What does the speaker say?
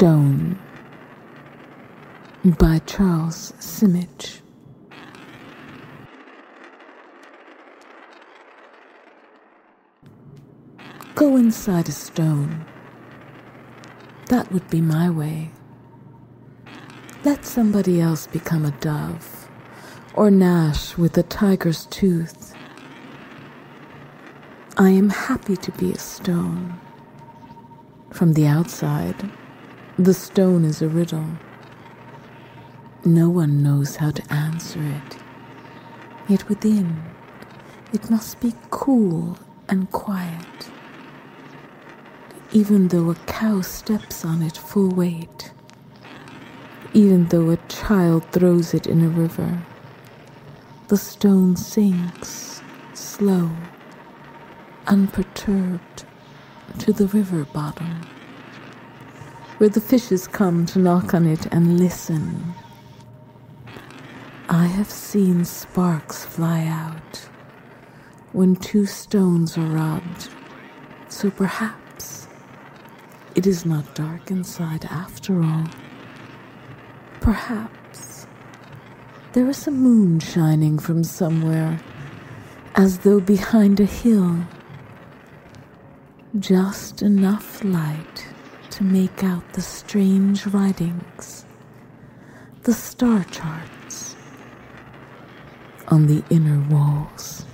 Stone by Charles Simic. Go inside a stone. That would be my way. Let somebody else become a dove, or gnash with a tiger's tooth. I am happy to be a stone. From the outside, the stone is a riddle. No one knows how to answer it. Yet within, it must be cool and quiet. Even though a cow steps on it full weight, even though a child throws it in a river, the stone sinks slow, unperturbed to the river bottom where the fishes come to knock on it and listen. I have seen sparks fly out when two stones are rubbed, so perhaps it is not dark inside after all. Perhaps there is a moon shining from somewhere, as though behind a hill. Just enough light to make out the strange writings, the star charts on the inner walls.